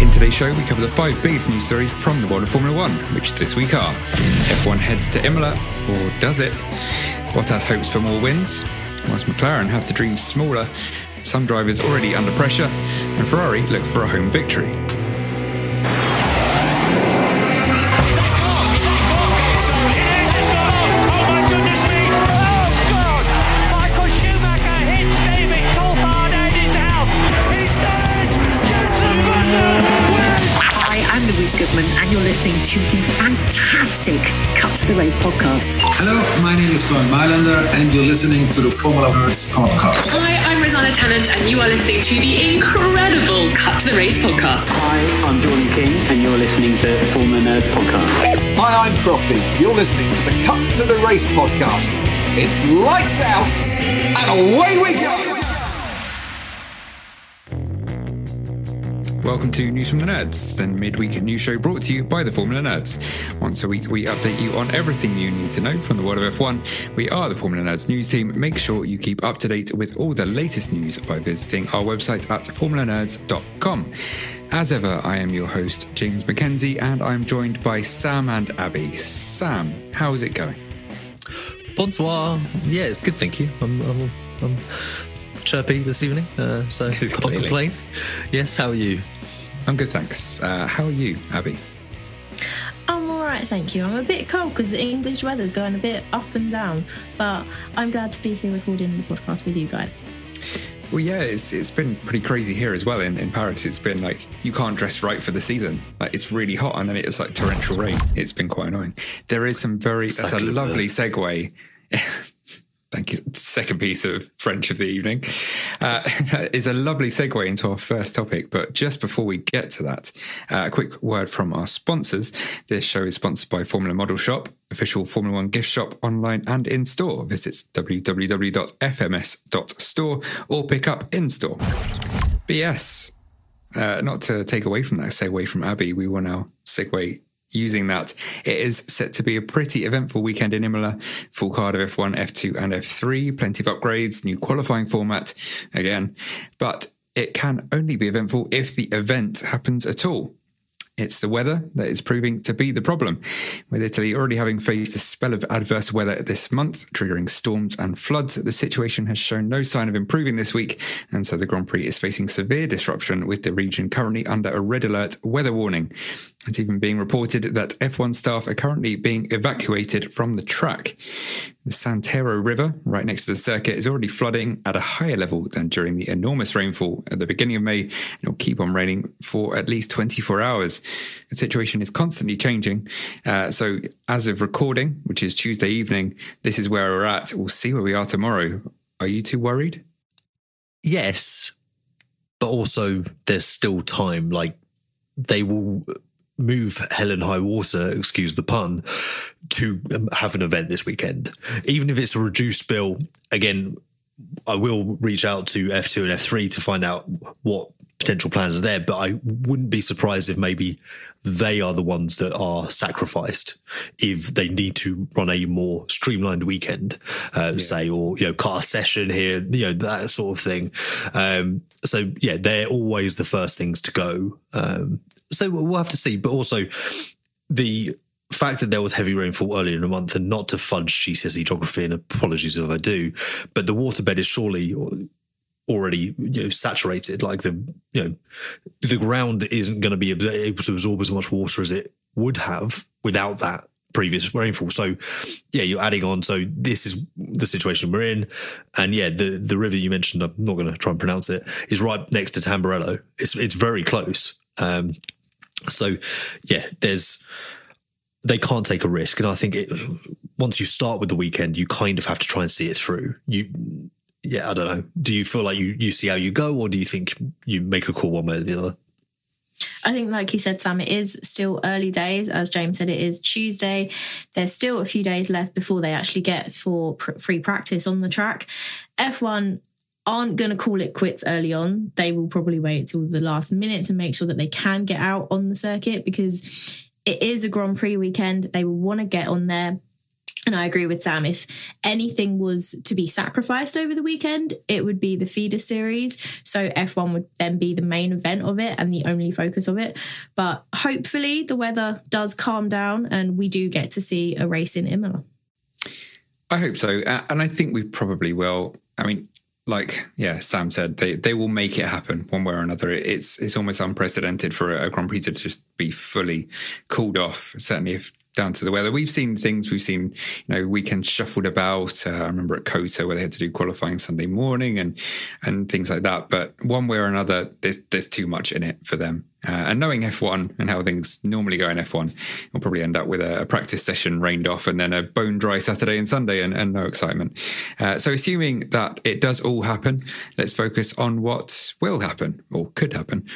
In today's show, we cover the five biggest news stories from the world of Formula One, which this week are F1 heads to Imola, or does it? Bottas hopes for more wins, whilst McLaren have to dream smaller, some drivers already under pressure, and Ferrari look for a home victory. Louise Goodman, and you're listening to the fantastic Cut to the Race podcast. Hello, my name is Bernd Mayländer, and you're listening to the Formula Nerds podcast. Hi, I'm Rosanna Tennant, and you are listening to the incredible Cut to the Race podcast. Hi, I'm Jordan King, and you're listening to Formula Nerds podcast. Hi, I'm Crofty. You're listening to the Cut to the Race podcast. It's lights out and away we go. Welcome to News from the Nerds, the midweek news show brought to you by the Formula Nerds. Once a week, we update you on everything you need to know from the world of F1. We are the Formula Nerds news team. Make sure you keep up to date with all the latest news by visiting our website at formulanerds.com. As ever, I am your host, James McKenzie, and I'm joined by Sam and Abby. Sam, how's it going? Bonsoir. Yeah, it's good, thank you. I'm, I'm, I'm chirpy this evening, uh, so can't complain. Yes, how are you? I'm good, thanks. Uh, how are you, Abby? I'm all right, thank you. I'm a bit cold because the English weather's going a bit up and down, but I'm glad to be here recording the podcast with you guys. Well, yeah, it's it's been pretty crazy here as well in, in Paris. It's been like you can't dress right for the season. Like it's really hot, and then it's like torrential rain. It's been quite annoying. There is some very that's a Sacre bleu. lovely segue. Second piece of French of the evening uh, is a lovely segue into our first topic. But just before we get to that, uh, a quick word from our sponsors. This show is sponsored by Formula Model Shop, official Formula One gift shop online and in store. Visit www.fms.store or pick up in store. BS. uh, not to take away from that segue from Abby, we will now segue using that. It is set to be a pretty eventful weekend in Imola. Full card of F1, F2, and F3. Plenty of upgrades, new qualifying format again. But it can only be eventful if the event happens at all. It's the weather that is proving to be the problem, with Italy already having faced a spell of adverse weather this month, triggering storms and floods. The situation has shown no sign of improving this week, and so the Grand Prix is facing severe disruption, with the region currently under a red alert weather warning. It's even being reported that F1 staff are currently being evacuated from the track. The Santerno River, right next to the circuit, is already flooding at a higher level than during the enormous rainfall at the beginning of May, and it'll keep on raining for at least 24 hours. The situation is constantly changing. Uh, so, as of recording, which is Tuesday evening, this is where we're at. We'll see where we are tomorrow. Are you too worried? Yes, but also there's still time. Like they will move hell and high water, excuse the pun, to um, have an event this weekend. Even if it's a reduced bill, again, I will reach out to F2 and F3 to find out what potential plans are there, but I wouldn't be surprised if maybe they are the ones that are sacrificed if they need to run a more streamlined weekend, uh, say, or you know, cut a session here, you know, that sort of thing. Um, so yeah, they're always the first things to go. Um, so we'll have to see, but also the fact that there was heavy rainfall earlier in the month and not to fudge GCSE geography and apologies if I do, but the waterbed is surely already you know saturated like the you know the ground isn't going to be able to absorb as much water as it would have without that previous rainfall. So yeah you're adding on. So this is the situation we're in. And yeah the the river you mentioned i'm not going to try and pronounce it is right next to tamburello. It's it's very close. Um so yeah there's they can't take a risk. And i think it, once you start with the weekend you kind of have to try and see it through. You yeah, I don't know. Do you feel like you, you see how you go, or do you think you make a call one way or the other? I think, like you said, Sam, it is still early days. As James said, it is Tuesday. There's still a few days left before they actually get for pr- free practice on the track. F1 aren't going to call it quits early on. They will probably wait till the last minute to make sure that they can get out on the circuit because it is a Grand Prix weekend. They will want to get on there and I agree with Sam. If anything was to be sacrificed over the weekend, it would be the feeder series. So F1 would then be the main event of it and the only focus of it. But hopefully the weather does calm down and we do get to see a race in Imola. I hope so. Uh, and I think we probably will. I mean, like yeah, Sam said, they they will make it happen one way or another. It's it's almost unprecedented for a, Grand Prix to just be fully cooled off. Certainly, if down to the weather. We've seen things. We've seen you know weekends shuffled about. Uh, I remember at COTA where they had to do qualifying Sunday morning and and things like that. But one way or another, there's there's too much in it for them. Uh, and knowing F1 and how things normally go in F1, we'll probably end up with a, a, practice session rained off and then a bone dry Saturday and Sunday and, and no excitement. Uh, so, assuming that it does all happen, let's focus on what will happen or could happen.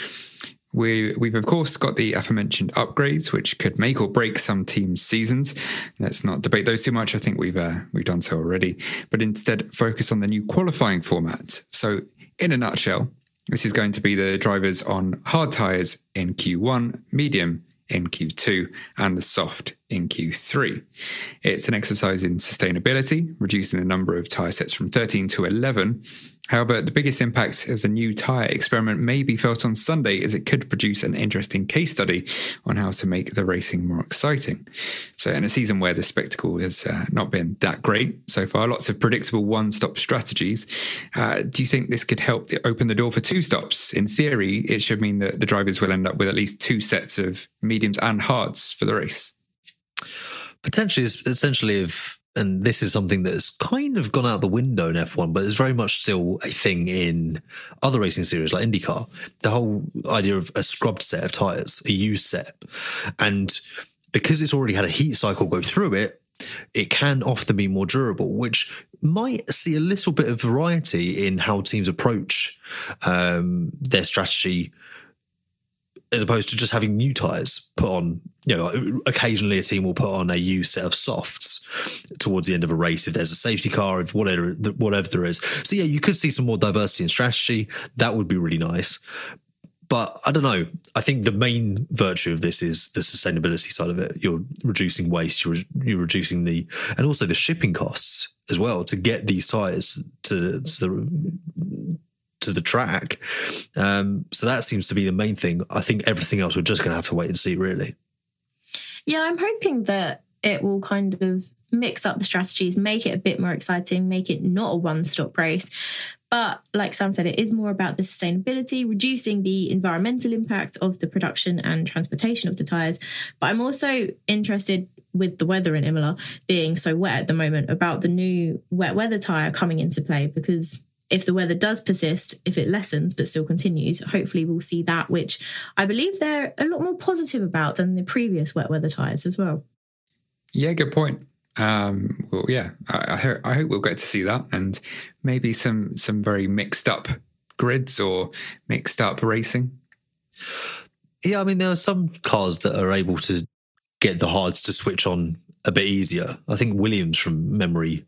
We, we've of course got the aforementioned upgrades, which could make or break some teams' seasons. Let's not debate those too much. I think we've uh, we've done so already, but instead focus on the new qualifying format. So, in a nutshell, this is going to be the drivers on hard tyres in Q1, medium in Q2, and the soft in Q3. It's an exercise in sustainability, reducing the number of tyre sets from 13 to 11 However, the biggest impact of the new tyre experiment may be felt on Sunday as it could produce an interesting case study on how to make the racing more exciting. So, in a season where the spectacle has uh, not been that great so far, lots of predictable one stop strategies, uh, do you think this could help open the door for two stops? In theory, it should mean that the drivers will end up with at least two sets of mediums and hards for the race. Potentially, essentially, if and this is something that's kind of gone out the window in F1, but it's very much still a thing in other racing series like IndyCar. The whole idea of a scrubbed set of tyres, a used set. And because it's already had a heat cycle go through it, it can often be more durable, which might see a little bit of variety in how teams approach um, their strategy as opposed to just having new tires put on. You know, occasionally a team will put on a used set of softs towards the end of a race if there's a safety car, if whatever whatever there is. So yeah, you could see some more diversity in strategy. That would be really nice. But I don't know. I think the main virtue of this is the sustainability side of it. You're reducing waste. You're you're reducing the and also the shipping costs as well to get these tires to, to the to the track. Um, so that seems to be the main thing. I think everything else we're just going to have to wait and see, really. Yeah, I'm hoping that it will kind of mix up the strategies, make it a bit more exciting, make it not a one stop race. But like Sam said, it is more about the sustainability, reducing the environmental impact of the production and transportation of the tyres. But I'm also interested with the weather in Imola being so wet at the moment about the new wet weather tyre coming into play because if the weather does persist, if it lessens but still continues, hopefully we'll see that, which I believe they're a lot more positive about than the previous wet weather tyres as well. Yeah, good point. Um, well, yeah, I, I, hope, I hope we'll get to see that, and maybe some some very mixed up grids or mixed up racing. Yeah, I mean there are some cars that are able to get the hards to switch on a bit easier. I think Williams, from memory,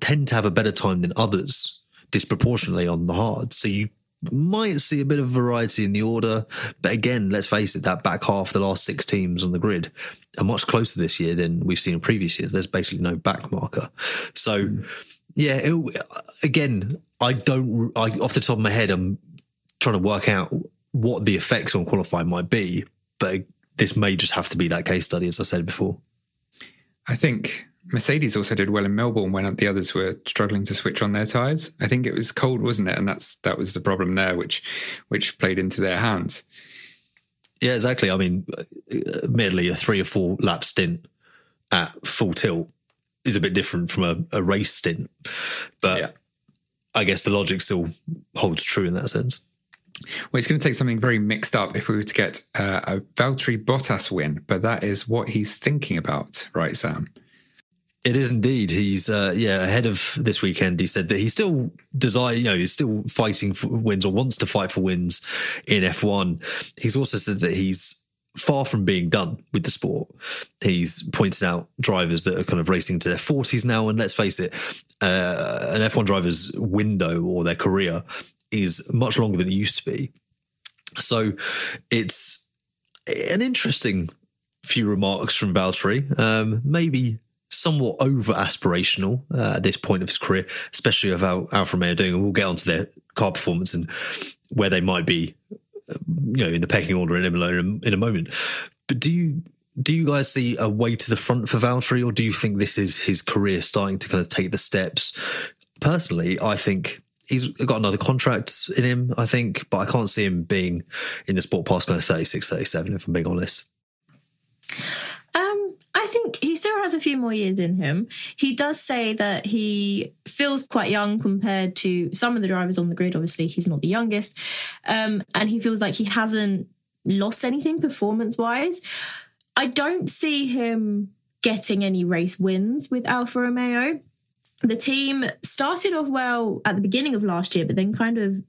tend to have a better time than others disproportionately on the hard. So you might see a bit of variety in the order. But again, let's face it, that back half, the last six teams on the grid, are much closer this year than we've seen in previous years. There's basically no back marker. So, hmm. yeah, it, again, I don't, I, off the top of my head, I'm trying to work out what the effects on qualifying might be. But this may just have to be that case study, as I said before. I think Mercedes also did well in Melbourne when the others were struggling to switch on their tyres. I think it was cold, wasn't it? And that's that was the problem there, which which played into their hands. Yeah, exactly. I mean, admittedly, a three or four lap stint at full tilt is a bit different from a, a race stint, but yeah. I guess the logic still holds true in that sense. Well, it's going to take something very mixed up if we were to get uh, a Valtteri Bottas win, but that is what he's thinking about, right, Sam? It is indeed. He's uh, yeah ahead of this weekend. He said that he still desire, you know, he's still fighting for wins or wants to fight for wins in F1. He's also said that he's far from being done with the sport. He's pointed out drivers that are kind of racing to their forties now, and let's face it, uh, an F1 driver's window or their career is much longer than it used to be. So it's an interesting few remarks from Valtteri. Um, maybe somewhat over aspirational uh, at this point of his career, especially of how Alfa Romeo doing. And we'll get onto their car performance and where they might be, uh, you know, in the pecking order in Imola in a moment. But do you do you guys see a way to the front for Valtteri, or do you think this is his career starting to kind of take the steps? Personally, I think he's got another contract in him, I think, but I can't see him being in the sport past kind of 36, 37, if I'm being honest. I think he still has a few more years in him. He does say that he feels quite young compared to some of the drivers on the grid. Obviously, he's not the youngest. Um, and he feels like he hasn't lost anything performance wise. I don't see him getting any race wins with Alfa Romeo. The team started off well at the beginning of last year, but then kind of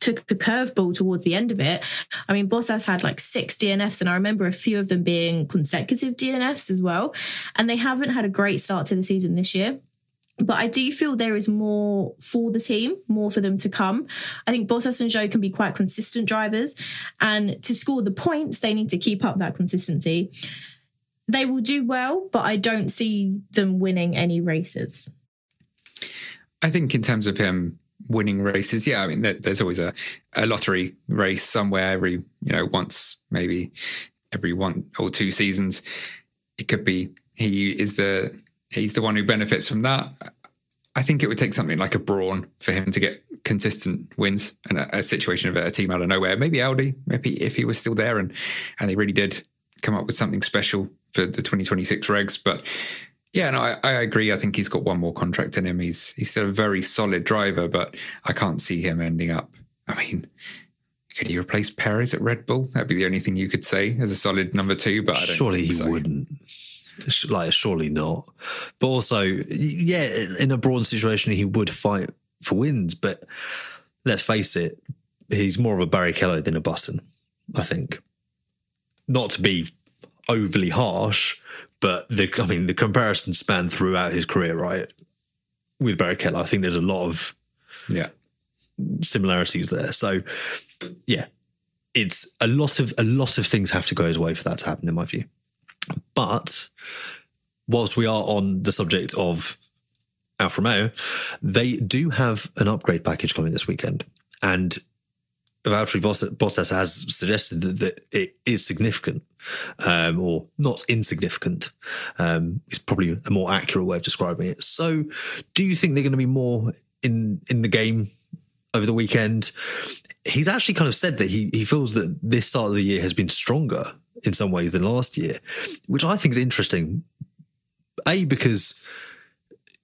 took a curveball towards the end of it. I mean, Bottas had like six DNFs, and I remember a few of them being consecutive DNFs as well. And they haven't had a great start to the season this year. But I do feel there is more for the team, more for them to come. I think Bottas and Zhou can be quite consistent drivers. And to score the points, they need to keep up that consistency. They will do well, but I don't see them winning any races. I think in terms of him winning races, yeah, I mean, there, there's always a, a lottery race somewhere every, you know, once, maybe every one or two seasons. It could be he is the he's the one who benefits from that. I think it would take something like a Brawn for him to get consistent wins and a, a situation of a team out of nowhere. Maybe Audi, maybe if he was still there and and they really did come up with something special for the 2026 regs. But yeah, no, I, I, agree. I think he's got one more contract in him. He's he's still a very solid driver, but I can't see him ending up. I mean, could he replace Perez at Red Bull? That'd be the only thing you could say as a solid number two. But I don't surely he so. wouldn't. Like, surely not. But also, yeah, in a Brawn situation, he would fight for wins. But let's face it, he's more of a Barrichello than a Button. I think. Not to be overly harsh, but the I mean the comparison span throughout his career, right? With Barrichello, I think there's a lot of yeah similarities there. So yeah, it's a lot of a lot of things have to go his way for that to happen, in my view. But whilst we are on the subject of Alfa Romeo, they do have an upgrade package coming this weekend, and Valtteri Bottas has suggested that, that it is significant, um, or not insignificant. Um, is probably a more accurate way of describing it. So, do you think they're going to be more in in the game over the weekend? He's actually kind of said that he he feels that this start of the year has been stronger in some ways than last year, which I think is interesting. A because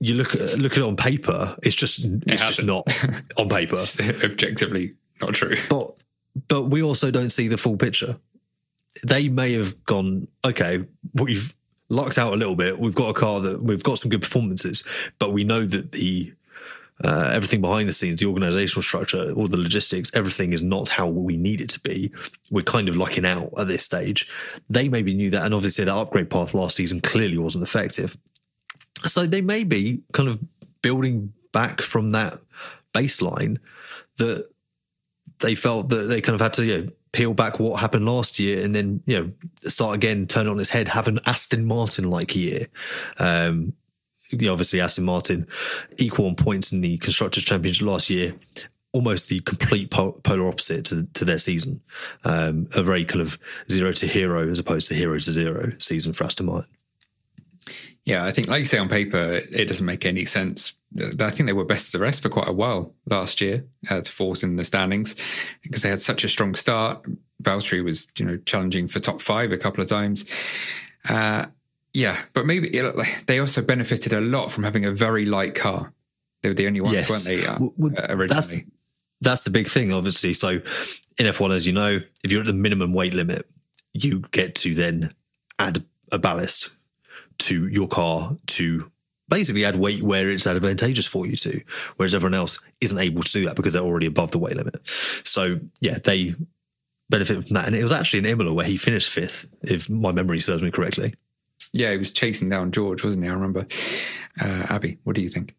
you look at look at it on paper, it's just it's it just not on paper. objectively not true. But but we also don't see the full picture. They may have gone, okay, we've lucked out a little bit. We've got a car that we've got some good performances, but we know that the uh, everything behind the scenes, the organizational structure, all the logistics, everything is not how we need it to be. We're kind of lucking out at this stage. They maybe knew that, and obviously that upgrade path last season clearly wasn't effective. So they may be kind of building back from that baseline that they felt that they kind of had to you know, peel back what happened last year and then you know start again, turn it on its head, have an Aston Martin like year. Um, obviously Aston Martin equal on points in the constructors championship last year. Almost the complete polar opposite to, to their season. Um, a very kind of zero to hero as opposed to hero to zero season for Aston Martin. Yeah, I think, like you say, on paper, it doesn't make any sense. I think they were best of the rest for quite a while last year, uh, fourth in the standings, because they had such a strong start. Valtteri was, you know, challenging for top five a couple of times. Uh, yeah, but maybe it, they also benefited a lot from having a very light car. They were the only ones, yes. weren't they? Uh, well, originally. That's, that's the big thing, obviously. So in F1, as you know, if you're at the minimum weight limit, you get to then add a ballast to your car to basically add weight where it's advantageous for you to, whereas everyone else isn't able to do that because they're already above the weight limit. So yeah, they benefit from that. And it was actually in Imola where he finished fifth, if my memory serves me correctly. Yeah, he was chasing down George, wasn't he? I remember. Uh, Abby, what do you think?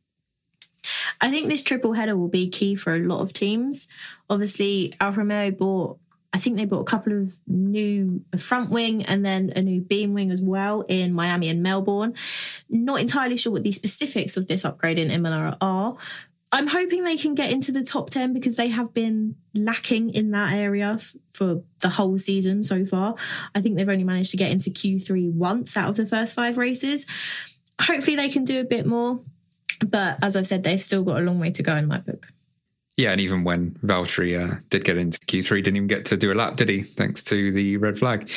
I think this triple header will be key for a lot of teams. Obviously, Alfa Romeo bought, I think they bought a couple of new front wing and then a new beam wing as well in Miami and Melbourne. Not entirely sure what the specifics of this upgrade in Imola are. I'm hoping they can get into the top 10 because they have been lacking in that area f- for the whole season so far. I think they've only managed to get into Q3 once out of the first five races. Hopefully, they can do a bit more. But as I've said, they've still got a long way to go in my book. Yeah, and even when Valtteri uh, did get into Q3, didn't even get to do a lap, did he? Thanks to the red flag.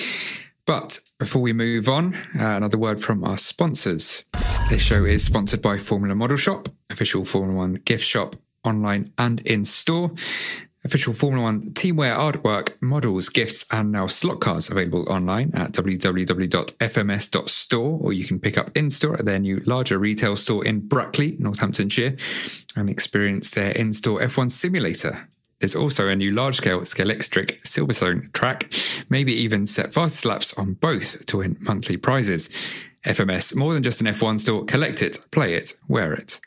But before we move on, uh, another word from our sponsors. This show is sponsored by Formula Model Shop, official Formula One gift shop, online and in store. Official Formula One teamwear artwork, models, gifts, and now slot cars available online at www.fms.store, or you can pick up in store at their new larger retail store in Brackley, Northamptonshire, and experience their in store F1 simulator. There's also a new large scale Scalextric Silverstone track, maybe even set fastest laps on both to win monthly prizes. FMS, more than just an F1 store, collect it, play it, wear it.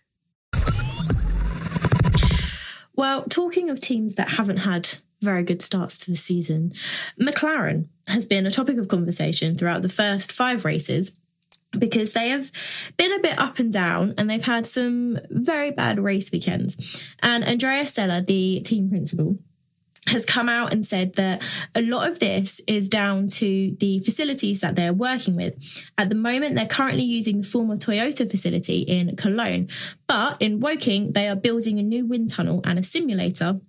Well, talking of teams that haven't had very good starts to the season, McLaren has been a topic of conversation throughout the first five races because they have been a bit up and down and they've had some very bad race weekends. And Andrea Stella, the team principal, has come out and said that a lot of this is down to the facilities that they're working with. At the moment, they're currently using the former Toyota facility in Cologne, but in Woking, they are building a new wind tunnel and a simulator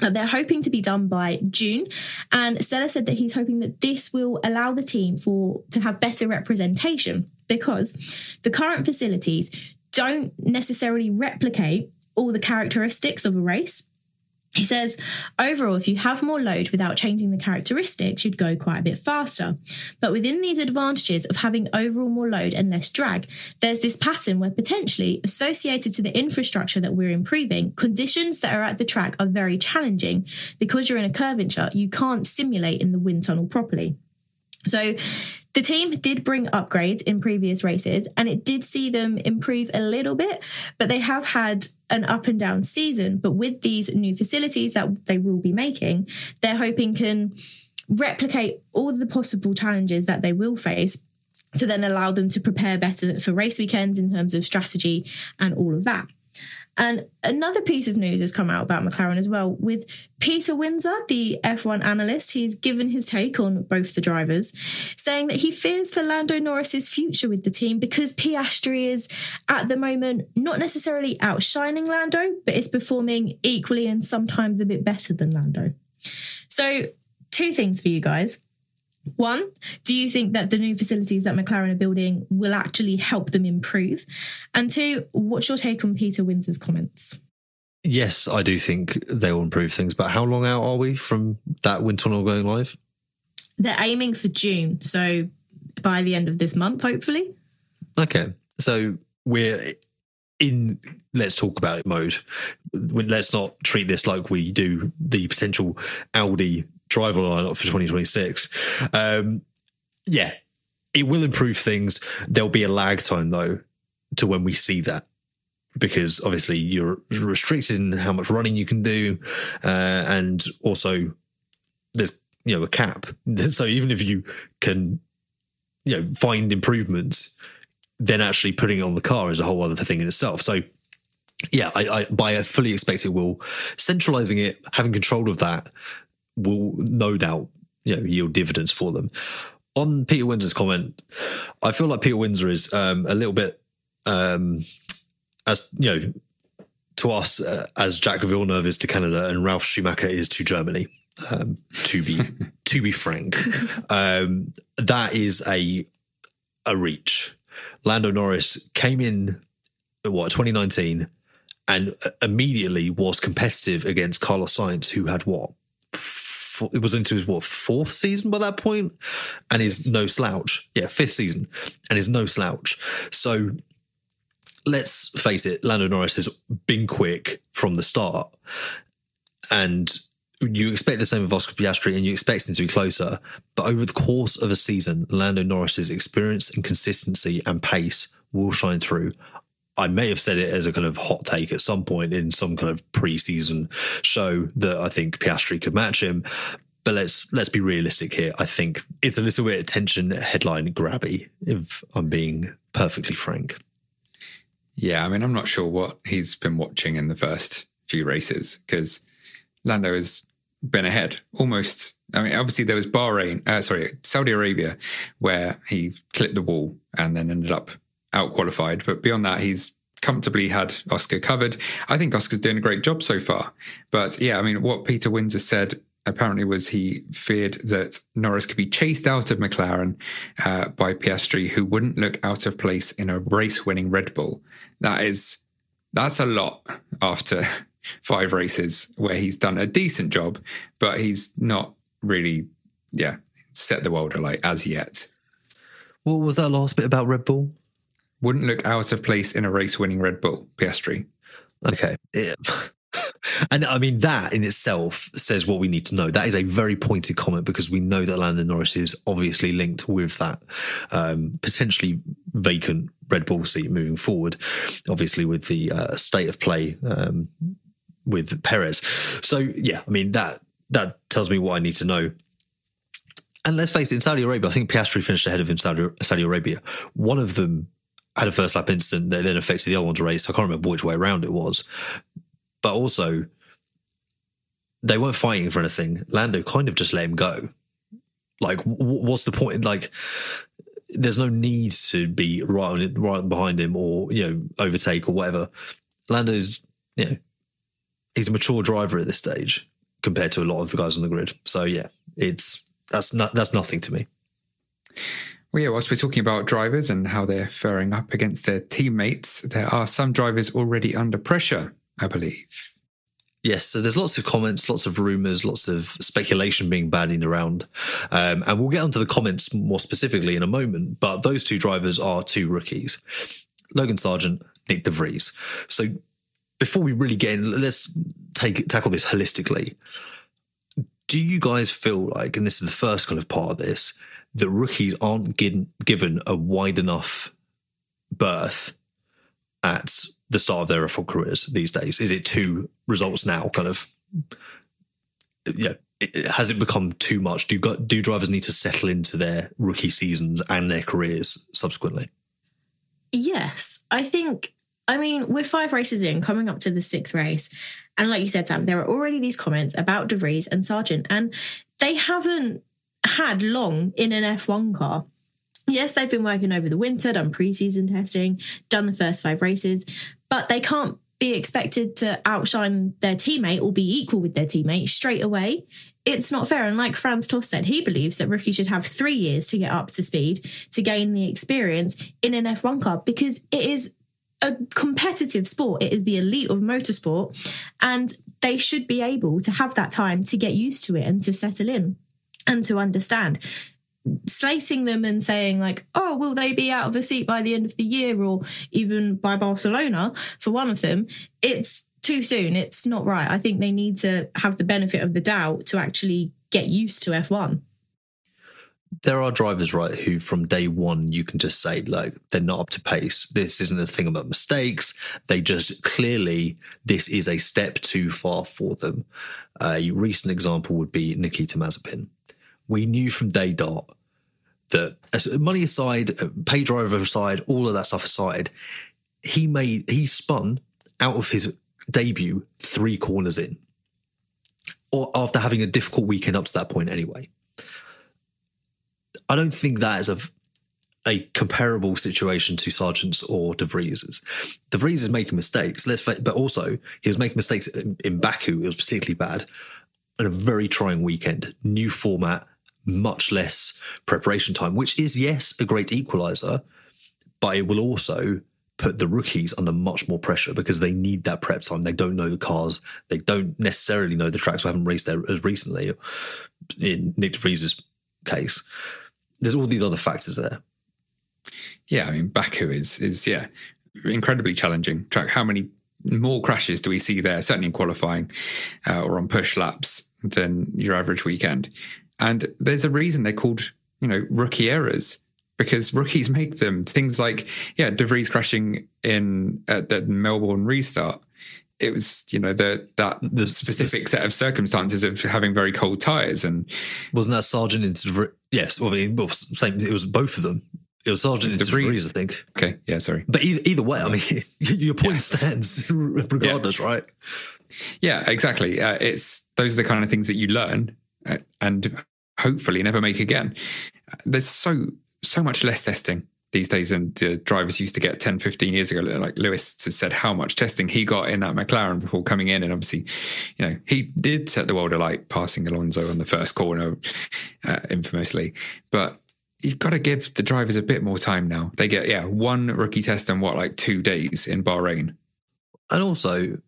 that they're hoping to be done by June. And Stella said that he's hoping that this will allow the team for to have better representation because the current facilities don't necessarily replicate all the characteristics of a race. He says, overall, if you have more load without changing the characteristics, you'd go quite a bit faster. But within these advantages of having overall more load and less drag, there's this pattern where potentially associated to the infrastructure that we're improving, conditions that are at the track are very challenging because you're in a curvature, you can't simulate in the wind tunnel properly. So the team did bring upgrades in previous races and it did see them improve a little bit, but they have had an up and down season. But with these new facilities that they will be making, they're hoping can replicate all the possible challenges that they will face to then allow them to prepare better for race weekends in terms of strategy and all of that. And another piece of news has come out about McLaren as well with Peter Windsor, the F1 analyst. He's given his take on both the drivers, saying that he fears for Lando Norris's future with the team because Piastri is at the moment not necessarily outshining Lando, but is performing equally and sometimes a bit better than Lando. So, two things for you guys. One, do you think that the new facilities that McLaren are building will actually help them improve? And two, what's your take on Peter Windsor's comments? Yes, I do think they will improve things. But how long out are we from that wind tunnel going live? They're aiming for June, so by the end of this month, hopefully. Okay, so we're in let's talk about it mode. Let's not treat this like we do the potential Audi driver lineup for 2026. Um, yeah, it will improve things. There'll be a lag time though to when we see that because obviously you're restricted in how much running you can do, uh, and also there's you know a cap. So even if you can, you know, find improvements, then actually putting it on the car is a whole other thing in itself. So yeah, I, I, by I fully expect it will centralizing it, having control of that will no doubt you know yield dividends for them. On Peter Windsor's comment, I feel like Peter Windsor is um, a little bit um, as you know to us uh, as Jacques Villeneuve is to Canada and Ralf Schumacher is to Germany. Um, to be to be frank, um, that is a a reach. Lando Norris came in what 2019 and immediately was competitive against Carlos Sainz, who had what it was into his what fourth season by that point, and is no slouch. Yeah, fifth season, and is no slouch. So let's face it, Lando Norris has been quick from the start, and you expect the same of Oscar Piastri, and you expect him to be closer. But over the course of a season, Lando Norris's experience and consistency and pace will shine through. I may have said it as a kind of hot take at some point in some kind of pre-season show that I think Piastri could match him. But let's let's be realistic here. I think it's a little bit attention headline grabby, if I'm being perfectly frank. Yeah, I mean, I'm not sure what he's been watching in the first few races because Lando has been ahead almost. I mean, obviously there was Bahrain, uh, sorry, Saudi Arabia, where he clipped the wall and then ended up out qualified. But beyond that, he's comfortably had Oscar covered. I think Oscar's doing a great job so far. But yeah, I mean, what Peter Windsor said apparently was he feared that Norris could be chased out of McLaren uh, by Piastri, who wouldn't look out of place in a race-winning Red Bull. That is, that's a lot after five races where he's done a decent job, but he's not really, yeah, set the world alight as yet. What was that last bit about Red Bull? Wouldn't look out of place in a race-winning Red Bull, Piastri. Okay. Yeah. And I mean, that in itself says what we need to know. That is a very pointed comment because we know that Lando Norris is obviously linked with that um, potentially vacant Red Bull seat moving forward, obviously, with the uh, state of play um, with Perez. So, yeah, I mean, that that tells me what I need to know. And let's face it, in Saudi Arabia, I think Piastri finished ahead of him Saudi Arabia. One of them had a first lap incident that then affected the other one's race. I can't remember which way around it was but also they weren't fighting for anything. Lando kind of just let him go. Like, what's the point? Like, there's no need to be right on right behind him or you know overtake or whatever. Lando's you know he's a mature driver at this stage compared to a lot of the guys on the grid. So yeah, it's that's not that's nothing to me. Well, yeah, whilst we're talking about drivers and how they're faring up against their teammates, there are some drivers already under pressure I believe. Yes, so there's lots of comments, lots of rumours, lots of speculation being bandied around. Um, and we'll get onto the comments more specifically in a moment. But those two drivers are two rookies Logan Sargeant, Nyck De Vries. So before we really get in, let's take tackle this holistically. Do you guys feel like, and this is the first kind of part of this, that rookies aren't given, given a wide enough berth at the start of their F1 careers these days? Is it two results now? Kind of, yeah. Has it become too much? Do do drivers need to settle into their rookie seasons and their careers subsequently? Yes, I think. I mean, we're five races in, coming up to the sixth race, and like you said, Sam, there are already these comments about De Vries and Sargeant, and they haven't had long in an F1 car. Yes, they've been working over the winter, done preseason testing, done the first five races, but they can't be expected to outshine their teammate or be equal with their teammate straight away. It's not fair. And like Franz Tost said, he believes that rookies should have three years to get up to speed to gain the experience in an F1 car because it is a competitive sport. It is the elite of motorsport, and they should be able to have that time to get used to it and to settle in and to understand. Slating them and saying like oh will they be out of a seat by the end of the year or even by barcelona? For one of them it's too soon. It's not right. I think they need to have the benefit of the doubt to actually get used to f1 there are drivers right who from day one you can just say like they're not up to pace. This isn't a thing about mistakes. They just clearly this is a step too far for them. A recent example would be nikita mazepin we knew from day dot that money aside, uh, pay driver aside, all of that stuff aside, he made he spun out of his debut three corners in, or after having a difficult weekend up to that point anyway. I don't think that is a a comparable situation to Sargeant's or De Vries's. De Vries is making mistakes. Let's, but also he was making mistakes in, in Baku. It was particularly bad, and a very trying weekend. New format, much less preparation time, which is, yes, a great equalizer, but it will also put the rookies under much more pressure because they need that prep time. They don't know the cars. They don't necessarily know the tracks. I haven't raced there as recently in Nyck De DeVries's case. There's all these other factors there. Yeah, I mean Baku is is yeah incredibly challenging track. How many more crashes do we see there? Certainly in qualifying uh, or on push laps than your average weekend. And there's a reason they're called you know rookie errors because rookies make them. Things like yeah, De Vries crashing in at the Melbourne restart. It was you know the that the specific set of circumstances of having very cold tires and wasn't that Sargeant into yes, well, I mean, well, same. It was both of them. It was Sargeant into Vries, I think. Okay, yeah, sorry. But either, either way, I mean, your point yeah. stands regardless, yeah. right? Yeah, exactly. Uh, it's those are the kind of things that you learn and hopefully never make again. There's so so much less testing these days than the drivers used to get 10, 15 years ago. Like Lewis has said how much testing he got in that McLaren before coming in. And obviously, you know, he did set the world alight passing Alonso on the first corner, uh, infamously. But you've got to give the drivers a bit more time now. They get, yeah, one rookie test in what, like two days in Bahrain. And also,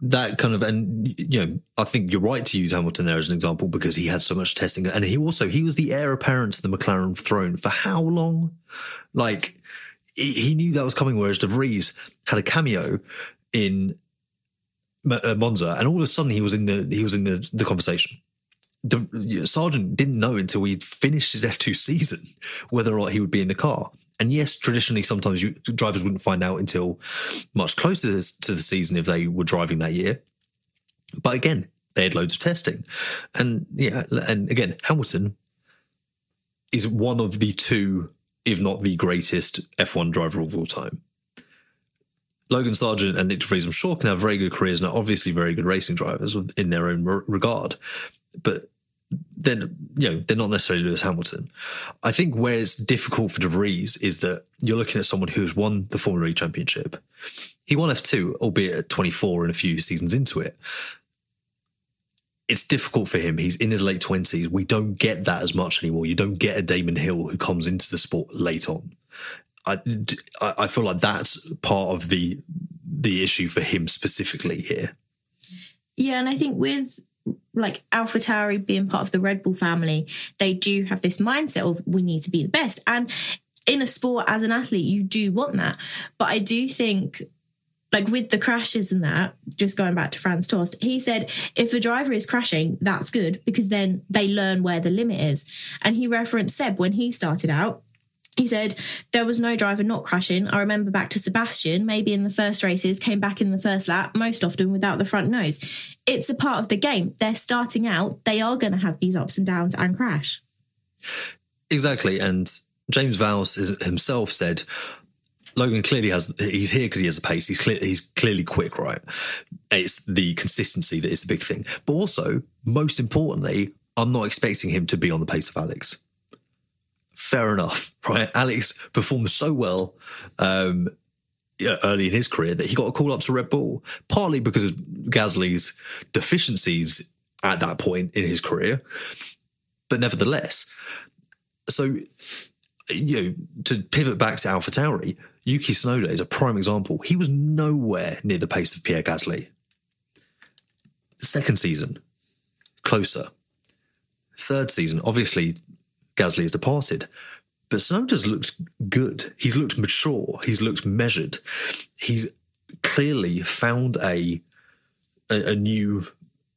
that kind of and you know I think you're right to use Hamilton there as an example because he had so much testing. And he also he was the heir apparent to the McLaren throne. For how long? Like he, knew that was coming whereas De Vries had a cameo in uh, Monza and all of a sudden he was in the he was in the, the conversation. The Sargeant didn't know until he'd finished his F2 season whether or not he would be in the car. And yes, traditionally, sometimes you, drivers wouldn't find out until much closer to the season if they were driving that year. But again, they had loads of testing. And yeah, and again, Hamilton is one of the two, if not the greatest F1 driver of all time. Logan Sargeant and Nyck De Vries, I'm sure, can have very good careers and are obviously very good racing drivers in their own regard. But then you know they're not necessarily Lewis Hamilton. I think where it's difficult for De Vries is that you're looking at someone who's won the Formula E Championship. He won F2, albeit at 24 and a few seasons into it. It's difficult for him. He's in his late 20s. We don't get that as much anymore. You don't get a Damon Hill who comes into the sport late on. I, I feel like that's part of the the issue for him specifically here. Yeah, and I think with like AlphaTauri being part of the Red Bull family, they do have this mindset of we need to be the best. And in a sport as an athlete, you do want that. But I do think like with the crashes and that, just going back to Franz Tost, he said if a driver is crashing, that's good because then they learn where the limit is. And he referenced Seb when he started out he said there was no driver not crashing. I remember back to Sebastian, maybe in the first races, came back in the first lap, most often without the front nose. It's a part of the game. They're starting out, they are going to have these ups and downs and crash. Exactly. And James Vowles himself said, Logan clearly has, he's here because he has a pace. He's, clear, he's clearly quick, right? It's the consistency that is the big thing. But also, most importantly, I'm not expecting him to be on the pace of Alex fair enough, right? Alex performed so well um, early in his career that he got a call up to Red Bull, partly because of Gasly's deficiencies at that point in his career, but nevertheless. So, you know, to pivot back to AlphaTauri, Yuki Tsunoda is a prime example. He was nowhere near the pace of Pierre Gasly. Second season, closer. Third season, obviously Gasly has departed. But Tsunoda's looked good. He's looked mature. He's looked measured. He's clearly found a, a, a new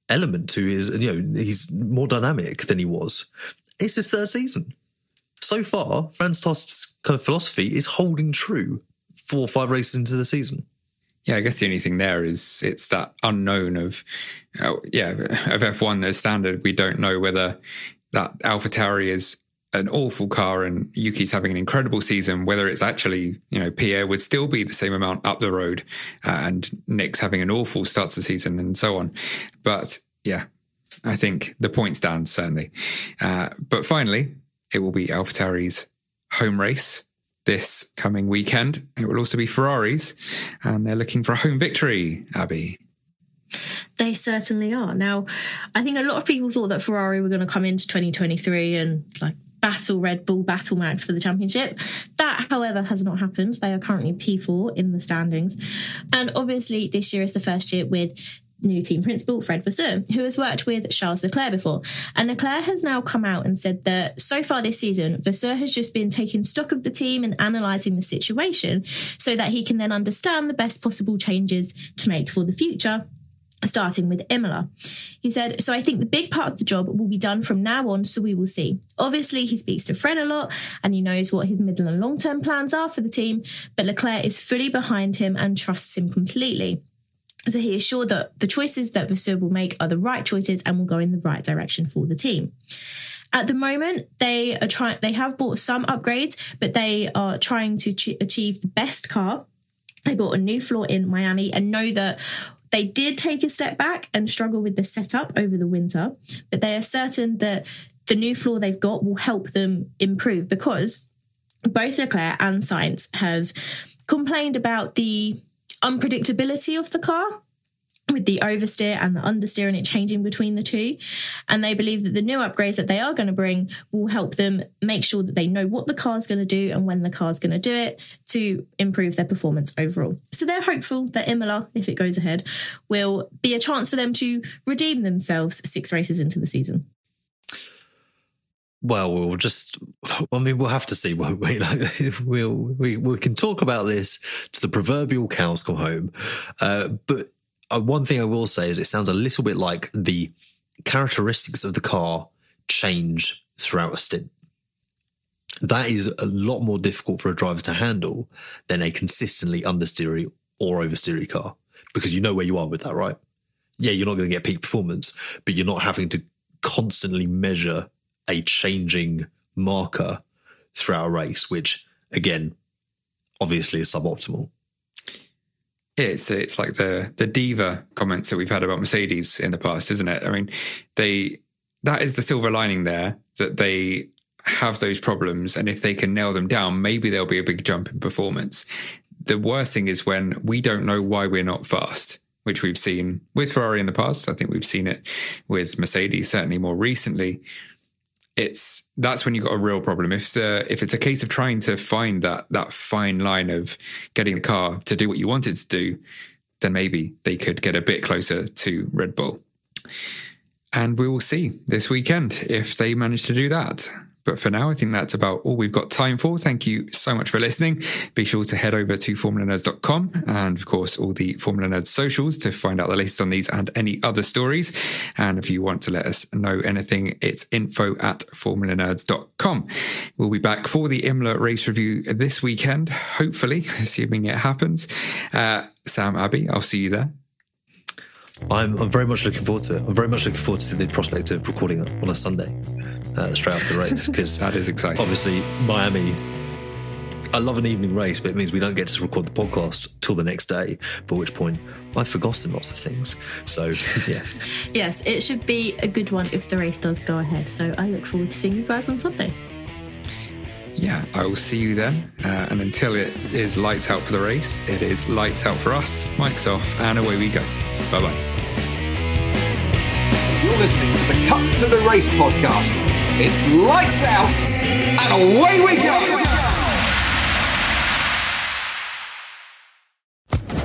element to his. You know, he's more dynamic than he was. It's his third season. So far, Franz Tost's kind of philosophy is holding true four or five races into the season. Yeah, I guess the only thing there is it's that unknown of, oh, yeah, of F1 as standard. We don't know whether that AlphaTauri is an awful car and Yuki's having an incredible season, whether it's actually, you know, Pierre would still be the same amount up the road uh, and Nyck's having an awful start to the season and so on. But yeah, I think the point stands certainly. Uh, but finally, it will be AlphaTauri's home race this coming weekend. It will also be Ferrari's and they're looking for a home victory, Abby. They certainly are. Now, I think a lot of people thought that Ferrari were going to come into 2023 and like battle Red Bull, battle Max for the championship. That, however, has not happened. They are currently P4 in the standings. And obviously, this year is the first year with new team principal, Fred Vasseur, who has worked with Charles Leclerc before. And Leclerc has now come out and said that so far this season, Vasseur has just been taking stock of the team and analysing the situation so that he can then understand the best possible changes to make for the future starting with Imola. He said, So I think the big part of the job will be done from now on, so we will see. Obviously, he speaks to Fred a lot and he knows what his middle and long term plans are for the team, but Leclerc is fully behind him and trusts him completely. So he is sure that the choices that Vasseur will make are the right choices and will go in the right direction for the team. At the moment, they are trying. They have bought some upgrades, but they are trying to ch- achieve the best car. They bought a new floor in Miami and know that they did take a step back and struggle with the setup over the winter, but they are certain that the new floor they've got will help them improve because both Leclerc and Sainz have complained about the unpredictability of the car with the oversteer and the understeer and it changing between the two. And they believe that the new upgrades that they are going to bring will help them make sure that they know what the car's going to do and when the car's going to do it to improve their performance overall. So they're hopeful that Imola, if it goes ahead, will be a chance for them to redeem themselves six races into the season. Well, we'll just. I mean, we'll have to see, won't we? Like, we'll we we can talk about this to the proverbial cows come home. Uh, but uh, one thing I will say is, it sounds a little bit like the characteristics of the car change throughout a stint. That is a lot more difficult for a driver to handle than a consistently understeery or oversteery car because you know where you are with that, right? Yeah, you're not going to get peak performance, but you're not having to constantly measure a changing marker throughout a race, which again, obviously is suboptimal. It's it's like the the diva comments that we've had about Mercedes in the past, isn't it? I mean, they that is the silver lining there that they have those problems, and if they can nail them down, maybe there'll be a big jump in performance. The worst thing is when we don't know why we're not fast, which we've seen with Ferrari in the past. I think we've seen it with Mercedes certainly more recently it's that's when you've got a real problem. If the if it's a case of trying to find that that fine line of getting the car to do what you want it to do, then maybe they could get a bit closer to Red Bull. And we will see this weekend if they manage to do that. But for now, I think that's about all we've got time for. Thank you so much for listening. Be sure to head over to formulanerds.com and, of course, all the Formula Nerds socials to find out the latest on these and any other stories. And if you want to let us know anything, it's info at formulanerds.com. We'll be back for the Imola race review this weekend, hopefully, assuming it happens. Uh, Sam Abby, I'll see you there. I'm, I'm very much looking forward to it. I'm very much looking forward to the prospect of recording on a Sunday, uh, straight after the race, because that is exciting. Obviously, Miami. I love an evening race, but it means we don't get to record the podcast till the next day. By which point, I've forgotten lots of things. So, yeah. yes, it should be a good one if the race does go ahead. So I look forward to seeing you guys on Sunday yeah, I will see you then. Uh, and until it is lights out for the race, it is lights out for us, mics off, and away we go. Bye bye. You're listening to the Cut to the Race podcast. It's lights out and away we go.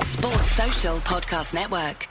Sports Social Podcast Network.